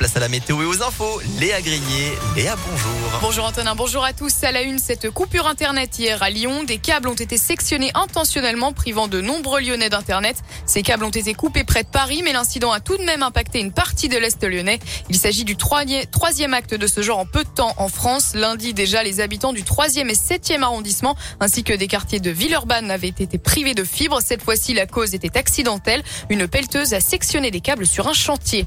place à la météo et aux infos. Léa Grillé. Léa, bonjour. Bonjour Antonin, bonjour à tous. À la une, cette coupure Internet hier à Lyon. Des câbles ont été sectionnés intentionnellement, privant de nombreux Lyonnais d'Internet. Ces câbles ont été coupés près de Paris, mais l'incident a tout de même impacté une partie de l'Est lyonnais. Il s'agit du troisième acte de ce genre en peu de temps en France. Lundi, déjà, les habitants du 3e et 7e arrondissement, ainsi que des quartiers de Villeurbanne avaient été privés de fibres. Cette fois-ci, la cause était accidentelle. Une pelleteuse a sectionné des câbles sur un chantier.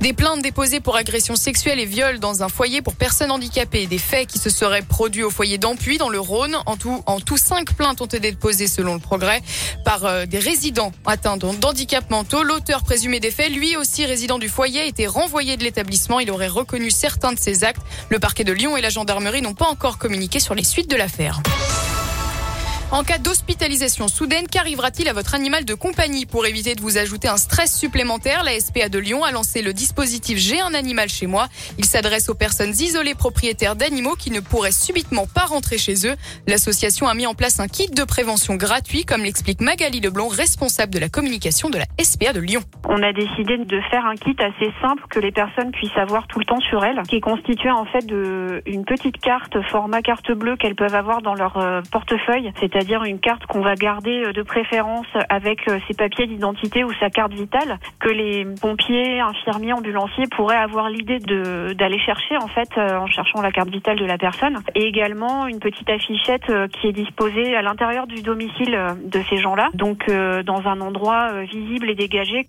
Des plaintes déposées pour agression sexuelle et viol dans un foyer pour personnes handicapées. Des faits qui se seraient produits au foyer d'Ampuy dans le Rhône. En tout, en tout, cinq plaintes ont été déposées selon le progrès par euh, des résidents atteints d'handicap mentaux. L'auteur présumé des faits, lui aussi résident du foyer, a été renvoyé de l'établissement. Il aurait reconnu certains de ses actes. Le parquet de Lyon et la gendarmerie n'ont pas encore communiqué sur les suites de l'affaire. En cas d'hospitalisation soudaine, qu'arrivera-t-il à votre animal de compagnie Pour éviter de vous ajouter un stress supplémentaire, la SPA de Lyon a lancé le dispositif J'ai un animal chez moi. Il s'adresse aux personnes isolées propriétaires d'animaux qui ne pourraient subitement pas rentrer chez eux. L'association a mis en place un kit de prévention gratuit, comme l'explique Magali Leblon, responsable de la communication de la SPA de Lyon. On a décidé de faire un kit assez simple que les personnes puissent avoir tout le temps sur elles, qui est constitué en fait d'une petite carte format carte bleue qu'elles peuvent avoir dans leur euh, portefeuille. C'est c'est-à-dire une carte qu'on va garder euh, de préférence avec euh, ses papiers d'identité ou sa carte vitale, que les pompiers, infirmiers, ambulanciers pourraient avoir l'idée d'aller chercher en fait en cherchant la carte vitale de la personne. Et également une petite affichette qui est disposée à l'intérieur du domicile de ces gens-là, donc dans un endroit visible et dégagé.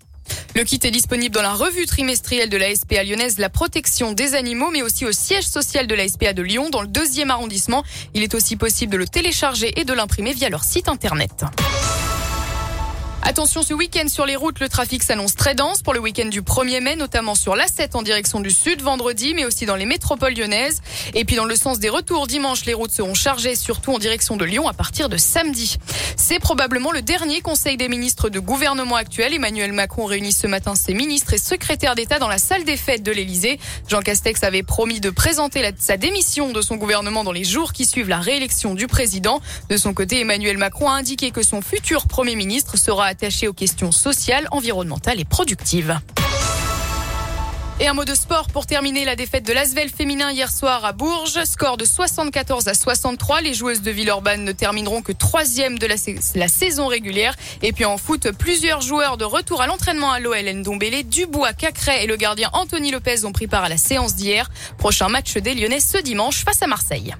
Le kit est disponible dans la revue trimestrielle de la SPA lyonnaise La protection des animaux, mais aussi au siège social de la SPA de Lyon, dans le deuxième arrondissement. Il est aussi possible de le télécharger et de l'imprimer via leur site internet. Attention ce week-end sur les routes, le trafic s'annonce très dense pour le week-end du 1er mai, notamment sur l'A7 en direction du sud vendredi, mais aussi dans les métropoles lyonnaises. Et puis dans le sens des retours dimanche, les routes seront chargées, surtout en direction de Lyon à partir de samedi. C'est probablement le dernier conseil des ministres de gouvernement actuel. Emmanuel Macron réunit ce matin ses ministres et secrétaires d'État dans la salle des fêtes de l'Élysée. Jean Castex avait promis de présenter sa démission de son gouvernement dans les jours qui suivent la réélection du président. De son côté, Emmanuel Macron a indiqué que son futur premier ministre sera attaché aux questions sociales, environnementales et productives. Et un mot de sport pour terminer la défaite de l'Asvel féminin hier soir à Bourges. Score de 74 à 63. Les joueuses de Villeurbanne ne termineront que troisième de la, saison régulière. Et puis en foot, plusieurs joueurs de retour à l'entraînement à l'OL Ndombele, Dubois, Cacré et le gardien Anthony Lopez ont pris part à la séance d'hier. Prochain match des Lyonnais ce dimanche face à Marseille.